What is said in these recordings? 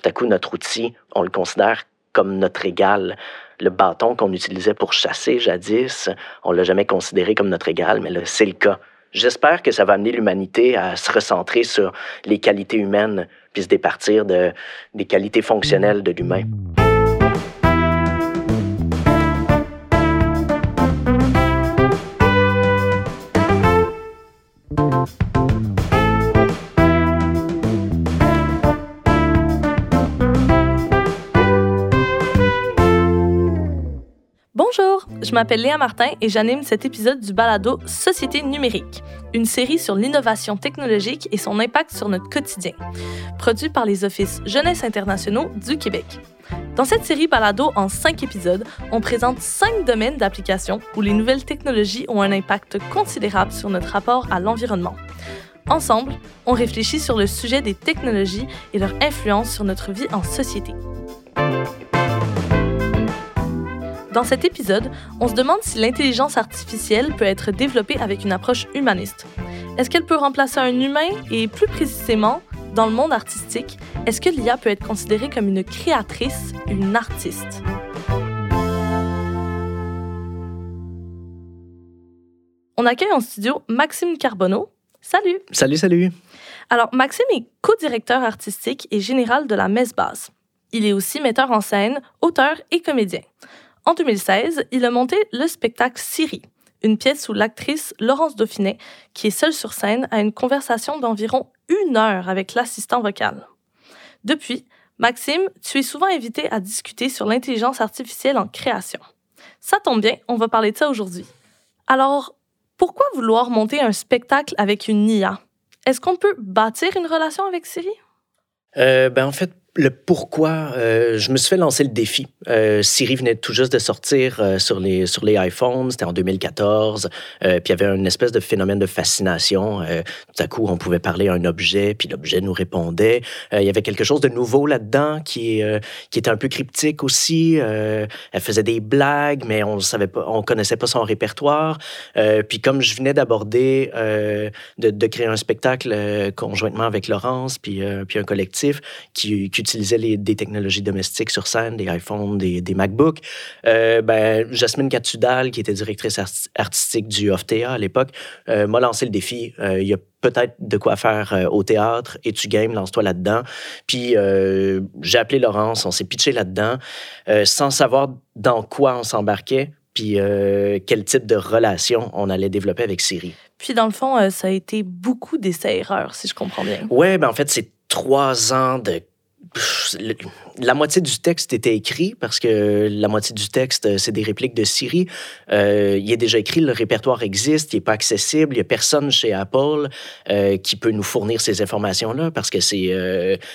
tout à coup, notre outil, on le considère comme notre égal. Le bâton qu'on utilisait pour chasser jadis, on l'a jamais considéré comme notre égal, mais c'est le cas. J'espère que ça va amener l'humanité à se recentrer sur les qualités humaines, puis se départir de, des qualités fonctionnelles de l'humain. Je m'appelle Léa Martin et j'anime cet épisode du balado Société numérique, une série sur l'innovation technologique et son impact sur notre quotidien, produit par les offices Jeunesse internationaux du Québec. Dans cette série balado en cinq épisodes, on présente cinq domaines d'application où les nouvelles technologies ont un impact considérable sur notre rapport à l'environnement. Ensemble, on réfléchit sur le sujet des technologies et leur influence sur notre vie en société. Dans cet épisode, on se demande si l'intelligence artificielle peut être développée avec une approche humaniste. Est-ce qu'elle peut remplacer un humain et plus précisément, dans le monde artistique, est-ce que l'IA peut être considérée comme une créatrice, une artiste? On accueille en studio Maxime Carbonneau. Salut! Salut, salut! Alors, Maxime est co-directeur artistique et général de la Messe Basse. Il est aussi metteur en scène, auteur et comédien. En 2016, il a monté le spectacle Siri, une pièce où l'actrice Laurence Dauphinet, qui est seule sur scène, a une conversation d'environ une heure avec l'assistant vocal. Depuis, Maxime, tu es souvent invité à discuter sur l'intelligence artificielle en création. Ça tombe bien, on va parler de ça aujourd'hui. Alors, pourquoi vouloir monter un spectacle avec une IA? Est-ce qu'on peut bâtir une relation avec Siri? Euh, ben en fait, le pourquoi, euh, je me suis fait lancer le défi. Euh, Siri venait tout juste de sortir euh, sur, les, sur les iPhones, c'était en 2014, puis il y avait une espèce de phénomène de fascination. tout à coup, on pouvait parler à un objet, puis l'objet nous répondait. il y avait quelque chose de nouveau là-dedans qui, qui était un peu cryptique aussi. elle faisait des blagues, mais on savait pas, on connaissait pas son répertoire. puis comme je venais d'aborder, de, créer un spectacle conjointement avec Laurence, puis, puis un collectif qui utilisaient les, des technologies domestiques sur scène, des iPhones, des, des MacBooks. Euh, ben, Jasmine Catudal, qui était directrice artistique du OFTA à l'époque, euh, m'a lancé le défi. Euh, il y a peut-être de quoi faire au théâtre et tu games, lance-toi là-dedans. Puis j'ai appelé Laurence, on s'est pitché là-dedans sans savoir dans quoi on s'embarquait puis quel type de relation on allait développer avec Siri. Puis dans le fond, ça a été beaucoup d'essais-erreurs, si je comprends bien. Ouais, ben en fait, c'est trois ans de la moitié du texte était écrit parce que la moitié du texte, euh, c'est des répliques de Siri. Euh, il est déjà écrit, le répertoire existe, il n'est pas accessible. Il n'y a personne chez Apple euh, qui peut nous fournir ces informations-là parce que c'est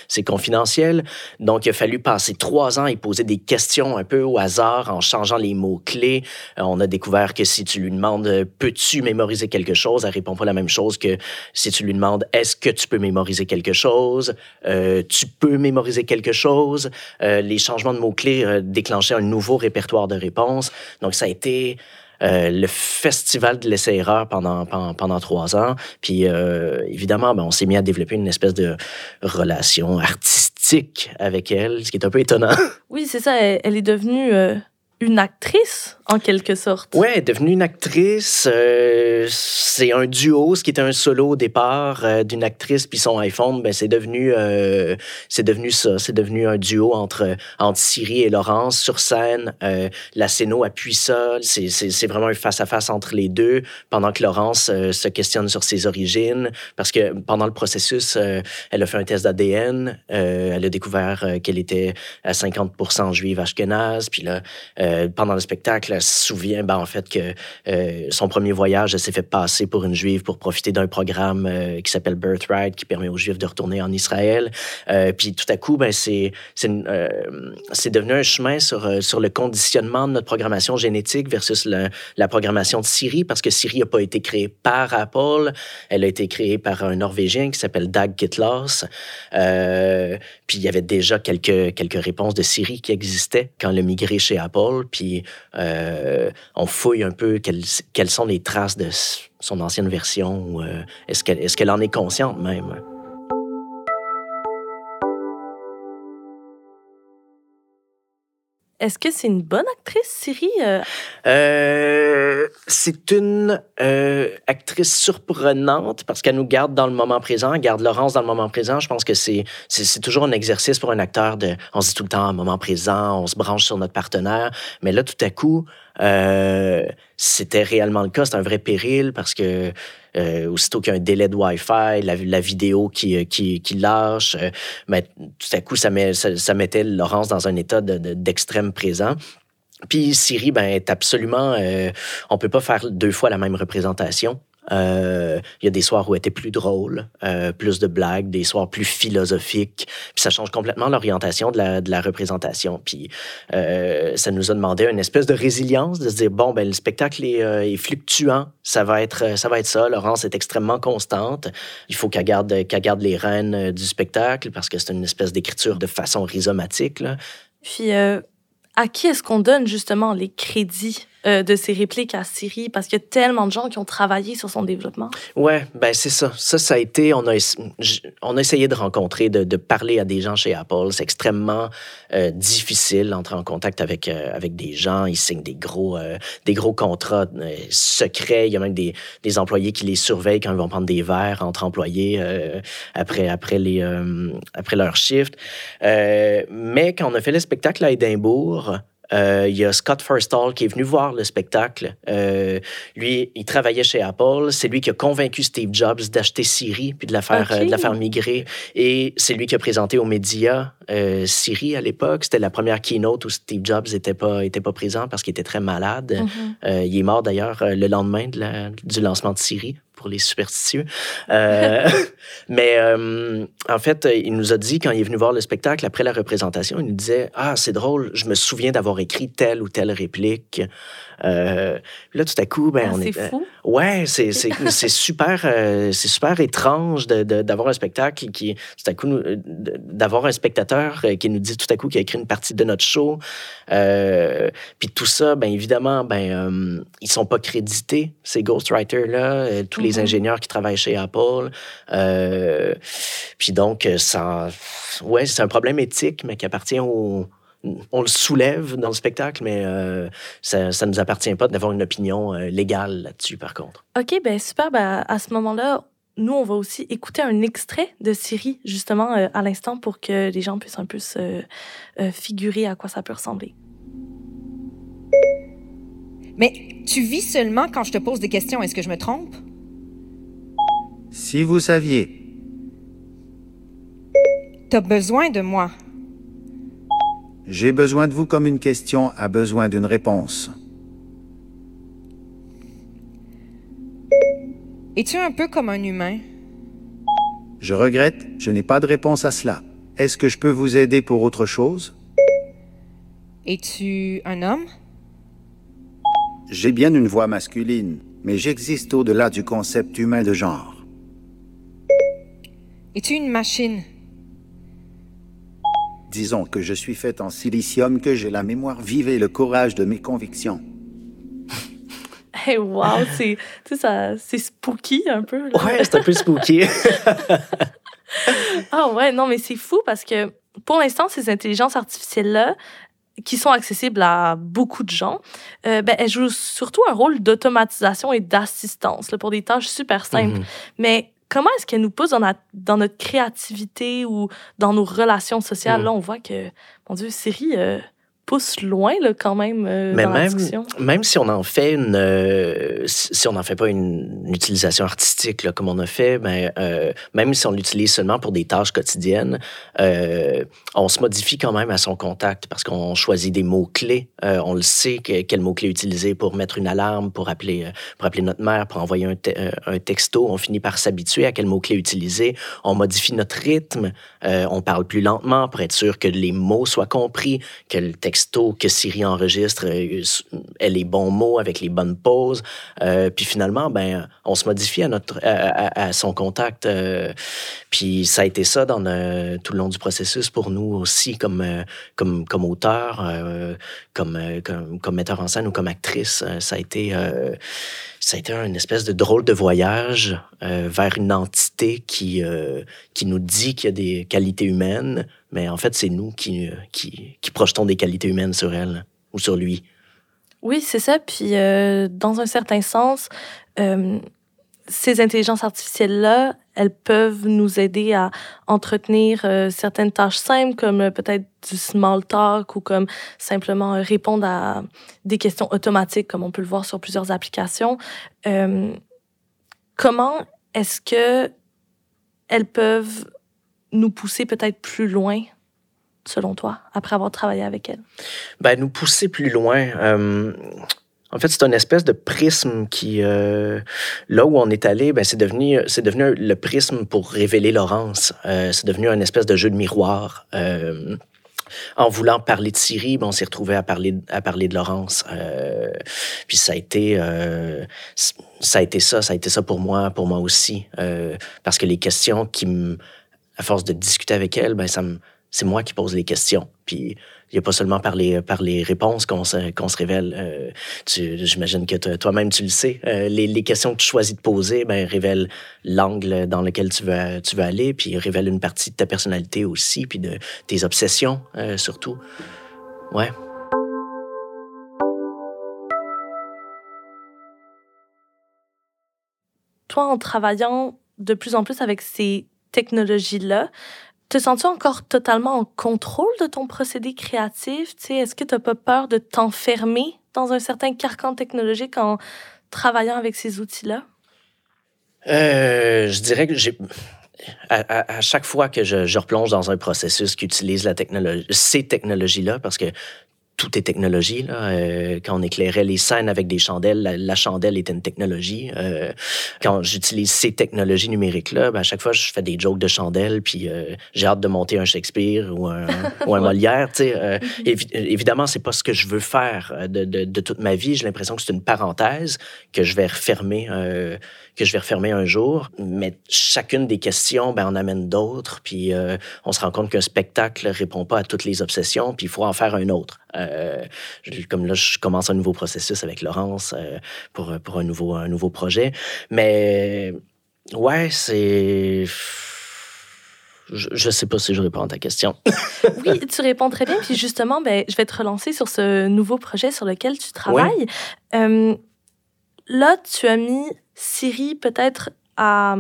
c'est confidentiel. Donc, il a fallu passer trois ans et poser des questions un peu au hasard en changeant les mots-clés. on a découvert que si tu lui demandes peux-tu mémoriser quelque chose, elle répond pas la même chose que si tu lui demandes est-ce que tu peux mémoriser quelque chose, tu peux mémoriser quelque chose. Euh, les changements de mots-clés euh, déclenchaient un nouveau répertoire de réponses. Donc, ça a été euh, le festival de l'essai-erreur pendant, pendant, trois ans. Puis, évidemment, ben, on s'est mis à développer une espèce de relation artistique avec elle, ce qui est un peu étonnant. Oui, c'est ça. Elle, est devenue une actrice, en quelque sorte. Ouais, devenue une actrice. Euh, c'est un duo, ce qui était un solo au départ euh, d'une actrice puis son iPhone, ben c'est devenu, euh, devenu ça. C'est devenu un duo entre entre Siri et Laurence sur scène. la scéno appuie ça. C'est, vraiment un face à face entre les deux. Pendant que Laurence se questionne sur ses origines, parce que pendant le processus, elle a fait un test d'ADN. elle a découvert qu'elle était à 50% juive ashkenaz. Puis là euh, pendant le spectacle, elle se souvient ben, en fait que euh, son premier voyage, elle s'est fait passer pour une juive pour profiter d'un programme euh, qui s'appelle Birthright, qui permet aux juifs de retourner en Israël. puis tout à coup, ben, c'est, devenu un chemin sur, sur le conditionnement de notre programmation génétique versus la programmation de Siri, parce que Siri n'a pas été créée par Apple, elle a été créée par un Norvégien qui s'appelle Dag Kitlos. puis il y avait déjà quelques, quelques réponses de Siri qui existaient quand elle a migré chez Apple puis euh, on fouille un peu quelles, sont les traces de son ancienne version, euh, est-ce qu'elle est, qu'elle en est consciente même? Est-ce que c'est une bonne actrice, Siri? Euh, c'est une actrice surprenante parce qu'elle nous garde dans le moment présent, elle garde Laurence dans le moment présent. Je pense que c'est, c'est, toujours un exercice pour un acteur de. On se dit tout le temps, moment présent, on se branche sur notre partenaire. Mais là, tout à coup, c'était réellement le cas. C'est un vrai péril parce que euh, aussitôt qu'il y a un délai de Wi-Fi, la, vidéo qui, euh, qui, qui lâche, euh, mais tout à coup, ça, met, ça, mettait Laurence dans un état d'extrême présent. Puis Siri, ben, est absolument. Euh, on peut pas faire deux fois la même représentation. Euh, il y a des soirs où elle était plus drôle, euh, plus de blagues, des soirs plus philosophiques. Puis ça change complètement l'orientation de la, représentation. Puis euh, ça nous a demandé une espèce de résilience, de se dire, bon, ben, le spectacle est, fluctuant, ça va, être, ça. Laurence est extrêmement constante. Il faut qu'elle garde, les rênes du spectacle parce que c'est une espèce d'écriture de façon rhizomatique. Puis à qui est-ce qu'on donne justement les crédits? Euh, de ces répliques à Siri parce qu'il y a tellement de gens qui ont travaillé sur son développement. Ouais, ben c'est ça. Ça, ça a été, on a, on a essayé de rencontrer, de, de parler à des gens chez Apple. C'est extrêmement euh, difficile d'entrer en contact avec, euh, avec des gens. Ils signent des gros, des gros contrats secrets. Il y a même des, des, employés qui les surveillent quand ils vont prendre des verres entre employés après, après, les, après leur shift. mais quand on a fait le spectacle à Édimbourg, euh, il y a Scott Forstall qui est venu voir le spectacle. Euh, lui, il travaillait chez Apple. C'est lui qui a convaincu Steve Jobs d'acheter Siri puis de la faire, euh, de la faire migrer. Et c'est lui qui a présenté aux médias Siri à l'époque. C'était la première keynote où Steve Jobs n'était pas, était pas présent parce qu'il était très malade. Mm-hmm. il est mort d'ailleurs le lendemain de la, du lancement de Siri pour les superstitieux. Euh, mais euh, en fait, il nous a dit, quand il est venu voir le spectacle, après la représentation, il nous disait Ah, c'est drôle, je me souviens d'avoir écrit telle ou telle réplique. Euh, là, tout à coup, ben, ah, on est. fou. ouais, c'est, c'est, c'est super, c'est super étrange de, d'avoir un spectacle qui, tout à coup, d'avoir un spectateur qui nous dit tout à coup qu'il a écrit une partie de notre show. puis tout ça, ben évidemment, ben, ils sont pas crédités, ces ghostwriters-là. tous les mhm. ingénieurs qui travaillent chez Apple. Euh, puis donc, ça, ouais, c'est un problème éthique, mais qui appartient au, on le soulève dans le spectacle, mais euh, ça ne nous appartient pas d'avoir une opinion euh, légale là-dessus, par contre. OK, ben super. Ben, à ce moment-là, nous, on va aussi écouter un extrait de Siri, justement, à l'instant, pour que les gens puissent un peu se figurer à quoi ça peut ressembler. Mais tu vis seulement quand je te pose des questions, est-ce que je me trompe? Si vous saviez. T'as besoin de moi. J'ai besoin de vous comme une question a besoin d'une réponse. Es-tu un peu comme un humain? Je regrette, je n'ai pas de réponse à cela. Est-ce que je peux vous aider pour autre chose? Es-tu un homme? J'ai bien une voix masculine, mais j'existe au-delà du concept humain de genre. Es-tu une machine? Disons que je suis fait en silicium, que j'ai la mémoire vive et le courage de mes convictions. Hey, wow, c'est, ça, c'est spooky un peu. Là. Ouais, c'est un peu spooky. ah ouais, non, mais c'est fou parce que pour l'instant, ces intelligences artificielles-là, qui sont accessibles à beaucoup de gens, euh, ben, elles jouent surtout un rôle d'automatisation et d'assistance pour des tâches super simples. Mm-hmm. Mais comment est-ce qu'elle nous pousse dans, dans, notre créativité ou dans nos relations sociales? Mm. Là, on voit que, mon Dieu, Siri, euh, pousse loin là, quand même euh, Mais dans même, la discussion. Même si on en fait une, euh, si on n'en fait pas une, utilisation artistique là, comme on a fait, ben, euh, même si on l'utilise seulement pour des tâches quotidiennes, on se modifie quand même à son contact parce qu'on choisit des mots clés. on le sait que, quel mot clé utiliser pour mettre une alarme, pour appeler, pour appeler notre mère, pour envoyer un, un texto. On finit par s'habituer à quel mot clé utiliser. On modifie notre rythme. on parle plus lentement pour être sûr que les mots soient compris, que le texte que Siri enregistre euh, les bons mots avec les bonnes pauses. Euh, puis finalement, ben, on se modifie à, notre, à, son contact. Euh, puis ça a été ça dans tout le long du processus pour nous aussi, comme, comme, comme auteur, comme, comme, comme, metteur en scène ou comme actrice. Ça a été, ça a été une espèce de drôle de voyage vers une entité qui, euh, qui nous dit qu'il y a des qualités humaines, mais en fait, c'est nous qui, qui, qui, projetons des qualités humaines sur elle ou sur lui. Oui, c'est ça. Puis, dans un certain sens, ces intelligences artificielles-là, elles peuvent nous aider à entretenir euh, certaines tâches simples comme euh, peut-être du small talk ou comme simplement euh, répondre à des questions automatiques comme on peut le voir sur plusieurs applications. comment est-ce que elles peuvent nous pousser peut-être plus loin selon toi après avoir travaillé avec elles? Ben, nous pousser plus loin. En fait, c'est une espèce de prisme qui, euh, là où on est allé, ben, c'est devenu, c'est devenu le prisme pour révéler Laurence. Euh, c'est devenu une espèce de jeu de miroir. Euh, en voulant parler de Syrie, ben, on s'est retrouvé à parler, à parler de Laurence. puis ça a été, ça a été ça, ça a été ça pour moi, aussi, parce que les questions qui me, à force de discuter avec elle, ben ça me, c'est moi qui pose les questions. Puis il n'y a pas seulement par les, par les réponses qu'on se, qu'on se révèle. Euh, j'imagine que toi-même, tu le sais. Euh, les, les, questions que tu choisis de poser ben, révèlent l'angle dans lequel tu veux, tu veux aller, puis révèlent une partie de ta personnalité aussi, puis de tes obsessions euh, surtout. Ouais. Toi, en travaillant de plus en plus avec ces technologies-là, te sens-tu encore totalement en contrôle de ton procédé créatif? Est-ce que tu n'as pas peur de t'enfermer dans un certain carcan technologique en travaillant avec ces outils-là? Euh, je dirais que j'ai. À, chaque fois que je, je, replonge dans un processus qui utilise la technologie, ces technologies-là, parce que tout est technologie. Là. Euh, quand on éclairait les scènes avec des chandelles, la, chandelle était une technologie. Euh, quand j'utilise ces technologies numériques-là, ben, à chaque fois, je fais des jokes de chandelle, puis euh, j'ai hâte de monter un Shakespeare ou un, ou un Molière. Euh, mm-hmm. évidemment, c'est pas ce que je veux faire euh, de, de, de toute ma vie. J'ai l'impression que c'est une parenthèse que je vais refermer, que je vais refermer un jour. Mais chacune des questions, ben, on amène d'autres, puis on se rend compte qu'un spectacle répond pas à toutes les obsessions, puis il faut en faire un autre. Euh, comme là, je commence un nouveau processus avec Laurence euh, pour, pour un, nouveau, un nouveau projet. Mais ouais, c'est. Je ne sais pas si je réponds à ta question. oui, tu réponds très bien. Puis justement, ben, je vais te relancer sur ce nouveau projet sur lequel tu travailles. Euh, là, tu as mis Siri peut-être à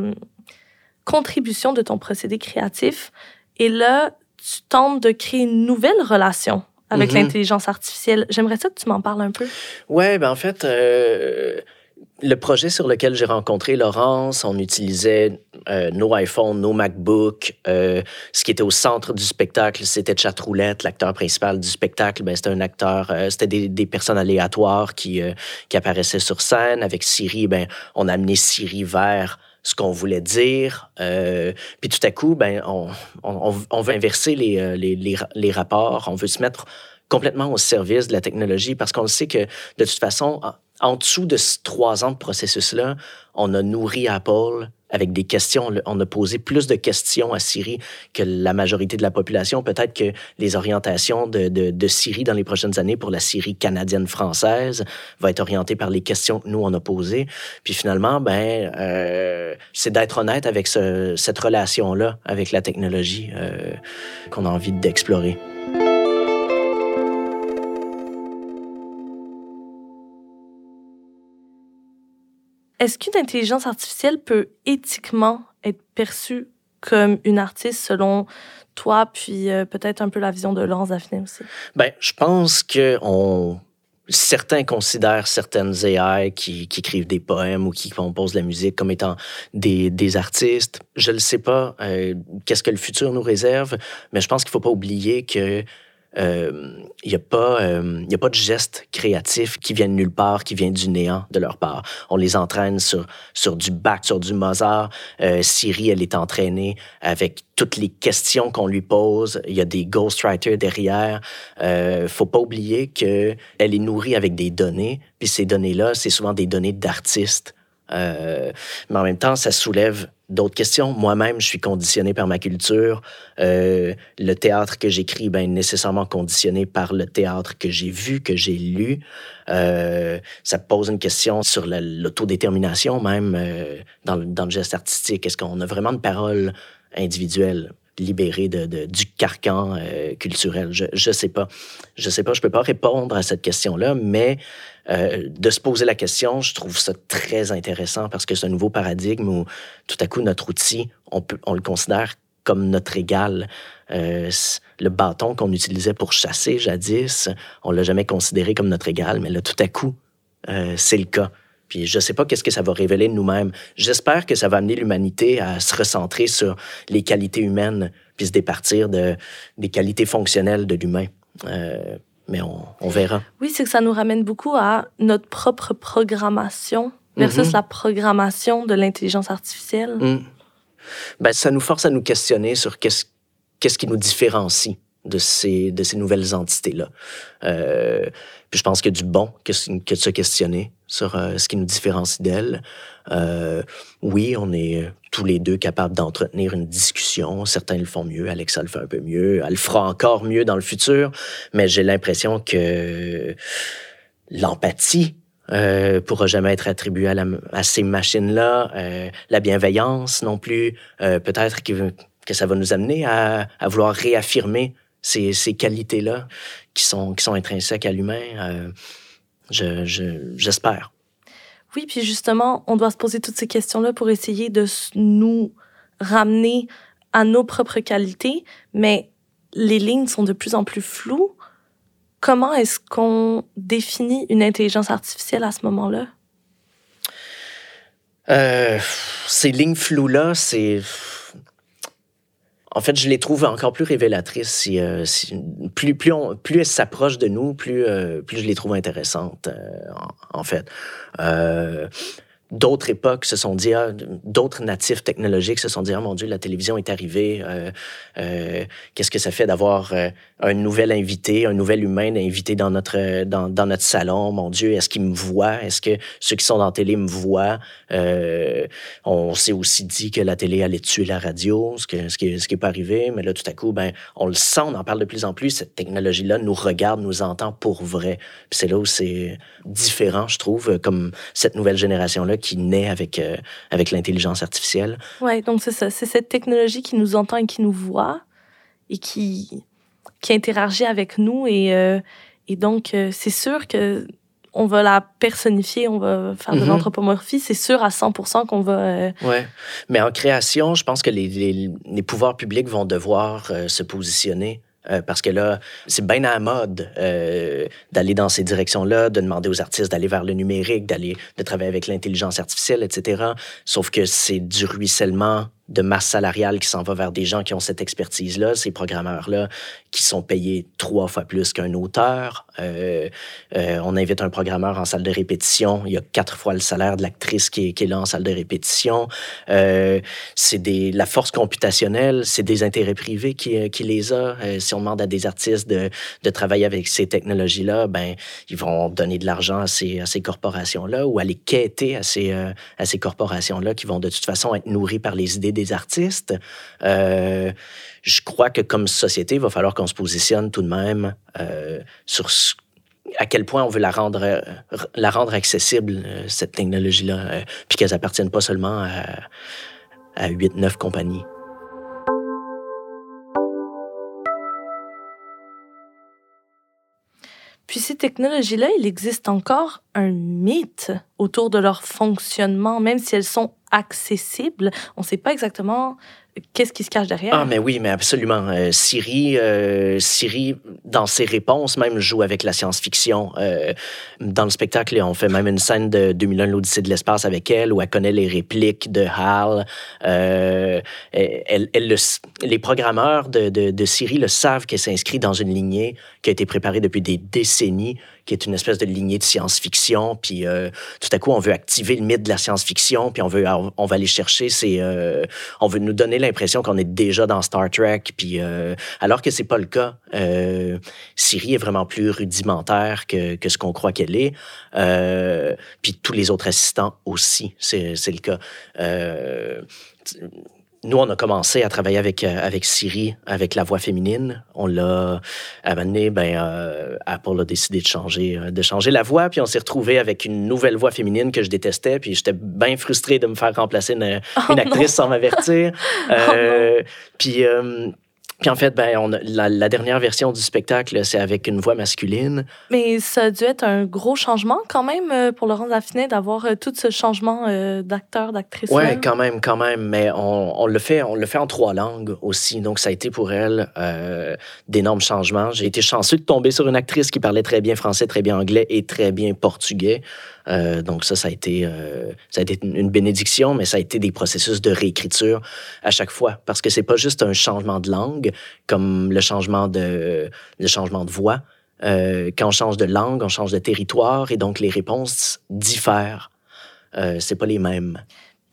contribution de ton procédé créatif. Et là, tu tentes de créer une nouvelle relation avec mhm. l'intelligence artificielle. J'aimerais ça que tu m'en parles un peu. Oui, ben en fait, euh, le projet sur lequel j'ai rencontré Laurence, on utilisait euh, nos iPhones, nos MacBooks. Euh, ce qui était au centre du spectacle, c'était Chatroulette, l'acteur principal du spectacle. Ben, c'était un acteur, c'était des, personnes aléatoires qui, qui apparaissaient sur scène. Avec Siri, ben, on a amené Siri vers ce qu'on voulait dire. Euh, puis tout à coup, ben, on, on, on veut inverser les, les, les, les, rapports, on veut se mettre complètement au service de la technologie parce qu'on sait que de toute façon, en dessous de ces trois ans de processus-là, on a nourri Apple avec des questions. On a posé plus de questions à Siri que la majorité de la population. Peut-être que les orientations de, de, de, Siri dans les prochaines années pour la Syrie canadienne-française va être orientée par les questions que nous, on a posées. Puis finalement, ben, euh, c'est d'être honnête avec ce, cette relation-là avec la technologie euh, qu'on a envie d'explorer. Est-ce qu'une intelligence artificielle peut éthiquement être perçue comme une artiste selon toi, puis euh, peut-être un peu la vision de Laurence Daphné aussi? Ben, je pense que certains considèrent certaines AI qui, qui, écrivent des poèmes ou qui composent de la musique comme étant des, des artistes. Je ne sais pas euh, qu'est-ce que le futur nous réserve, mais je pense qu'il ne faut pas oublier que il euh, n'y a, pas, euh, a pas de geste créatif qui vient de nulle part, qui vient du néant de leur part. On les entraîne sur, sur du Bach, sur du Mozart. Euh, Siri, elle est entraînée avec toutes les questions qu'on lui pose. Il y a des ghostwriters derrière. Euh, faut pas oublier qu'elle est nourrie avec des données. Puis ces données-là, c'est souvent des données d'artistes. Mais en même temps, ça soulève d'autres questions. Moi-même, je suis conditionné par ma culture. Euh, le théâtre que j'écris, ben nécessairement conditionné par le théâtre que j'ai vu, que j'ai lu. Euh, ça pose une question sur l'autodétermination même euh, dans, dans, le geste artistique. Est-ce qu'on a vraiment une parole individuelle? libérée de, du carcan culturel? Je ne sais pas. Je sais pas, je peux pas répondre à cette question-là, mais euh, de se poser la question, je trouve ça très intéressant parce que c'est un nouveau paradigme où tout à coup notre outil, on, le considère comme notre égal. Euh, le bâton qu'on utilisait pour chasser jadis, on l'a jamais considéré comme notre égal, mais là tout à coup, euh, c'est le cas. Puis je sais pas qu'est-ce que ça va révéler de nous-mêmes. J'espère que ça va amener l'humanité à se recentrer sur les qualités humaines, puis se départir de, des qualités fonctionnelles de l'humain. Mais on, on, verra. Oui, c'est que ça nous ramène beaucoup à notre propre programmation versus mm -hmm. la programmation de l'intelligence artificielle. Mm. Ben, ça nous force à nous questionner sur qu'est-ce qu'est-ce qui nous différencie de ces, de ces nouvelles entités-là. Euh, puis je pense qu'il y a du bon que, que de se questionner sur euh, ce qui nous différencie d'elles. Euh, oui, on est tous les deux capables d'entretenir une discussion. Certains le font mieux, Alexa le fait un peu mieux, elle le fera encore mieux dans le futur, mais j'ai l'impression que l'empathie euh, pourra jamais être attribuée à, la, à ces machines-là, euh, la bienveillance non plus, euh, peut-être que, ça va nous amener à, à vouloir réaffirmer ces, ces qualités-là qui sont, qui sont intrinsèques à l'humain. Euh, je, je, j'espère. Oui, puis justement, on doit se poser toutes ces questions-là pour essayer de nous ramener à nos propres qualités, mais les lignes sont de plus en plus floues. Comment est-ce qu'on définit une intelligence artificielle à ce moment-là? Euh, ces lignes floues-là, c'est en fait, je les trouve encore plus révélatrices. Si, euh, si, plus, plus, on, plus elles s'approchent de nous, plus, euh, plus je les trouve intéressantes, euh, en, en, fait. D'autres époques se sont dit, ah, d'autres natifs technologiques se sont dit, oh mon Dieu, la télévision est arrivée. Euh, euh, Qu'est-ce que ça fait d'avoir euh, un nouvel invité, un nouvel humain invité dans notre, dans, dans notre salon? Mon Dieu, est-ce qu'il me voit? Est-ce que ceux qui sont dans la télé me voient? On s'est aussi dit que la télé allait tuer la radio, ce, ce qui ce qui est pas arrivé. Mais là, tout à coup, ben, on le sent, on en parle de plus en plus. Cette technologie-là nous regarde, nous entend pour vrai. C'est là où c'est différent, je trouve, comme cette nouvelle génération-là qui naît avec, euh, avec l'intelligence artificielle. Oui, donc c'est ça. C'est cette technologie qui nous entend et qui nous voit et qui, qui interagit avec nous. Et, euh, et donc, euh, c'est sûr que on va la personnifier, on va faire de mm -hmm. l'anthropomorphie, c'est sûr à 100% qu'on va... Euh... Oui, mais en création, je pense que les, les, les pouvoirs publics vont devoir euh, se positionner euh, parce que là, c'est bien à la mode euh, d'aller dans ces directions-là, de demander aux artistes d'aller vers le numérique, d'aller de travailler avec l'intelligence artificielle, etc. Sauf que c'est du ruissellement de masse salariale qui s'en va vers des gens qui ont cette expertise-là, ces programmeurs-là qui sont payés trois fois plus qu'un auteur. Euh, euh, on invite un programmeur en salle de répétition, il y a quatre fois le salaire de l'actrice qui, qui, est là en salle de répétition. Euh, c'est des la force computationnelle, c'est des intérêts privés qui, qui les a. Si on demande à des artistes de, de travailler avec ces technologies-là, ben ils vont donner de l'argent à ces, à ces corporations-là ou aller quêter à ces, à ces corporations-là qui vont de toute façon être nourries par les idées des artistes. Euh, je crois que comme société, il va falloir qu'on se positionne tout de même euh, sur à quel point on veut la rendre, euh, la rendre accessible, cette technologie-là, puis qu'elle appartienne pas seulement à, à 8-9 compagnies. Puis ces technologies-là, il existe encore un mythe autour de leur fonctionnement, même si elles sont accessibles. On ne sait pas exactement qu'est-ce qui se cache derrière? Ah, mais oui, mais absolument. Euh, Siri, euh, Siri, dans ses réponses, même joue avec la science-fiction. Euh, dans le spectacle, on fait même une scène de 2001, l'Odyssée de l'espace avec elle, où elle connaît les répliques de Hal. Les programmeurs de, de, Siri le savent qu'elle s'inscrit dans une lignée qui a été préparée depuis des décennies qui est une espèce de lignée de science-fiction. Puis tout à coup, on veut activer le mythe de la science-fiction, puis on veut, on va aller chercher, euh, on veut nous donner l'impression qu'on est déjà dans Star Trek, puis euh, alors que c'est pas le cas. Siri est vraiment plus rudimentaire que, que ce qu'on croit qu'elle est. puis tous les autres assistants aussi, c'est le cas nous, on a commencé à travailler avec, euh, avec Siri, avec la voix féminine. On l'a amené, ben, euh, Apple a décidé de changer, euh, de changer la voix, puis on s'est retrouvé avec une nouvelle voix féminine que je détestais, puis j'étais bien frustré de me faire remplacer une, Oh une actrice sans m'avertir. Euh, puis puis en fait, ben, on a- la, la dernière version du spectacle, c'est avec une voix masculine. Mais ça a dû être un gros changement quand même euh, pour Laurence Daphné d'avoir euh, tout ce changement euh, d'acteur, d'actrice. Ouais, quand même, quand même. Mais on, on le fait, on le fait en trois langues aussi. Donc ça a été pour elle euh, d'énormes changements. J'ai été chanceux de tomber sur une actrice qui parlait très bien français, très bien anglais et très bien portugais. Euh, donc ça, ça a été, euh, ça a été une bénédiction, mais ça a été des processus de réécriture à chaque fois, parce que c'est pas juste un changement de langue, comme le changement de, le changement de voix. Euh, quand on change de langue, on change de territoire, et donc les réponses diffèrent. Euh, c'est pas les mêmes.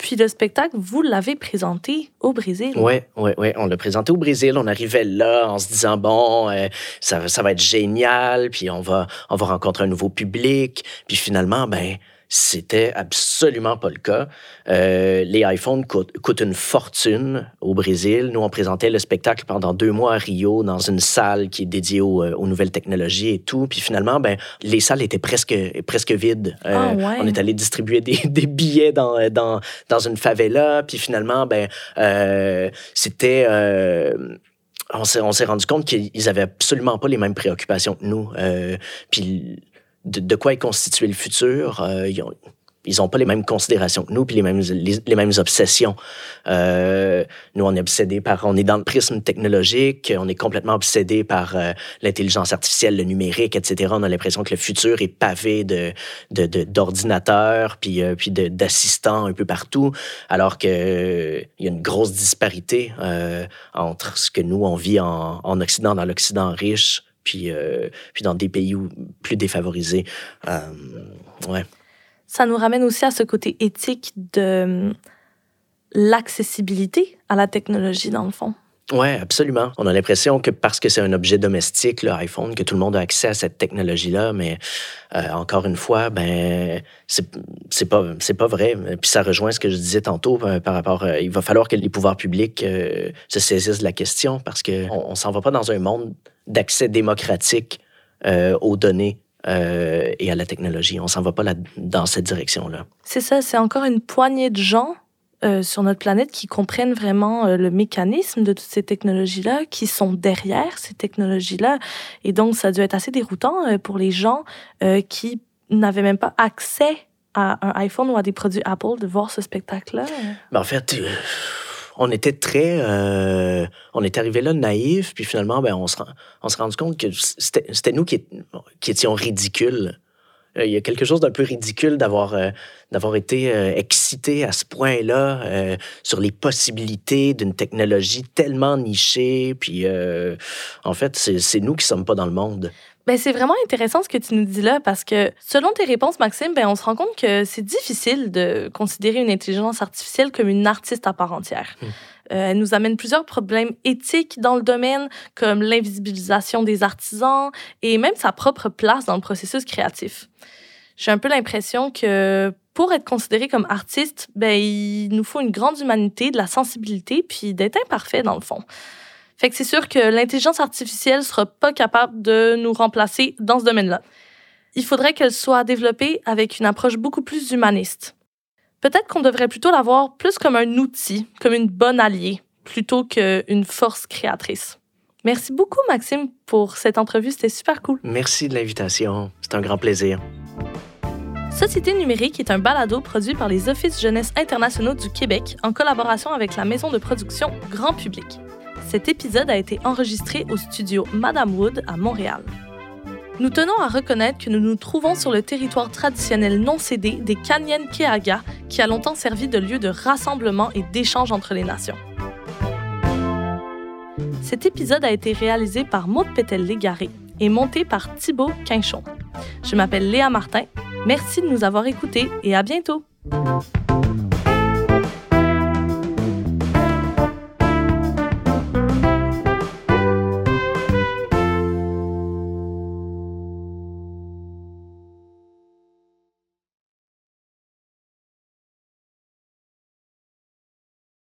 Puis le spectacle, vous l'avez présenté au Brésil. Oui, oui, oui. On l'a présenté au Brésil. On arrivait là en se disant, bon, euh, ça, va être génial, puis on va, on va rencontrer un nouveau public. Puis finalement, ben, c'était absolument pas le cas. Euh, les iPhones coûtent, coûtent une fortune au Brésil. Nous, on présentait le spectacle pendant deux mois à Rio dans une salle qui est dédiée aux, euh, aux nouvelles technologies et tout. Puis finalement, ben, les salles étaient presque, presque vides. Euh, Ah ouais. On est allé distribuer des, des billets dans, dans, dans une favela. Puis finalement, ben, euh, c'était. euh, on s'est, on s'est rendu compte qu'ils avaient absolument pas les mêmes préoccupations que nous. Euh, puis de, de quoi est constitué le futur, euh, ils ont, ils ont pas les mêmes considérations que nous, puis les mêmes, les, mêmes obsessions. Euh, nous, on est obsédés par, on est dans le prisme technologique, on est complètement obsédés par euh, l'intelligence artificielle, le numérique, etc. On a l'impression que le futur est pavé de, de, de- d'ordinateurs, puis, euh, puis de, d'assistants un peu partout, alors que il y a une grosse disparité euh, entre ce que nous, on vit en, en Occident, dans l'Occident riche, puis, euh, puis dans des pays où- plus défavorisés. Euh, ouais. Ça nous ramène aussi à ce côté éthique de hum, l'accessibilité à la technologie, dans le fond. Ouais, absolument. On a l'impression que parce que c'est un objet domestique, l'iPhone, que tout le monde a accès à cette technologie-là, mais euh, encore une fois, ben c'est pas c'est pas vrai. Puis ça rejoint ce que je disais tantôt par rapport. euh, il va falloir que les pouvoirs publics euh, se saisissent de la question parce que on, on s'en va pas dans un monde d'accès démocratique euh, aux données. euh, et à la technologie. On s'en va pas là, dans cette direction-là. C'est ça, c'est encore une poignée de gens euh, sur notre planète qui comprennent vraiment euh, le mécanisme de toutes ces technologies-là, qui sont derrière ces technologies-là. Et donc, ça a dû être assez déroutant euh, pour les gens qui n'avaient même pas accès à un iPhone ou à des produits Apple de voir ce spectacle-là. Ben, en fait, on était très. euh, on est arrivé là naïf, puis finalement, ben, on se rend- rendu compte que c'était nous qui, étions ridicules. Euh, Il y a quelque chose d'un peu ridicule d'avoir euh, d'avoir été euh, excité à ce point-là sur les possibilités d'une technologie tellement nichée. Puis, en fait, c'est nous qui sommes pas dans le monde. Ben, c'est vraiment intéressant ce que tu nous dis là parce que selon tes réponses, Maxime, ben, on se rend compte que c'est difficile de considérer une intelligence artificielle comme une artiste à part entière. Mm. Euh, elle nous amène plusieurs problèmes éthiques dans le domaine, comme l'invisibilisation des artisans et même sa propre place dans le processus créatif. J'ai un peu l'impression que pour être considéré comme artiste, ben, il nous faut une grande humanité, de la sensibilité, puis d'être imparfait dans le fond. Fait que c'est sûr que l'intelligence artificielle sera pas capable de nous remplacer dans ce domaine-là. Il faudrait qu'elle soit développée avec une approche beaucoup plus humaniste. Peut-être qu'on devrait plutôt la voir plus comme un outil, comme une bonne alliée, plutôt qu'une force créatrice. Merci beaucoup, Maxime, pour cette entrevue. C'était super cool. Merci de l'invitation. C'est un grand plaisir. Société numérique est un balado produit par les Offices jeunesse internationaux du Québec en collaboration avec la maison de production Grand Public. Cet épisode a été enregistré au studio Madame Wood à Montréal. Nous tenons à reconnaître que nous nous trouvons sur le territoire traditionnel non cédé des Canyen Keaga, qui a longtemps servi de lieu de rassemblement et d'échange entre les nations. Cet épisode a été réalisé par Maud Pétel-Légaré et monté par Thibaut Quinchon. Je m'appelle Léa Martin. Merci de nous avoir écoutés et à bientôt.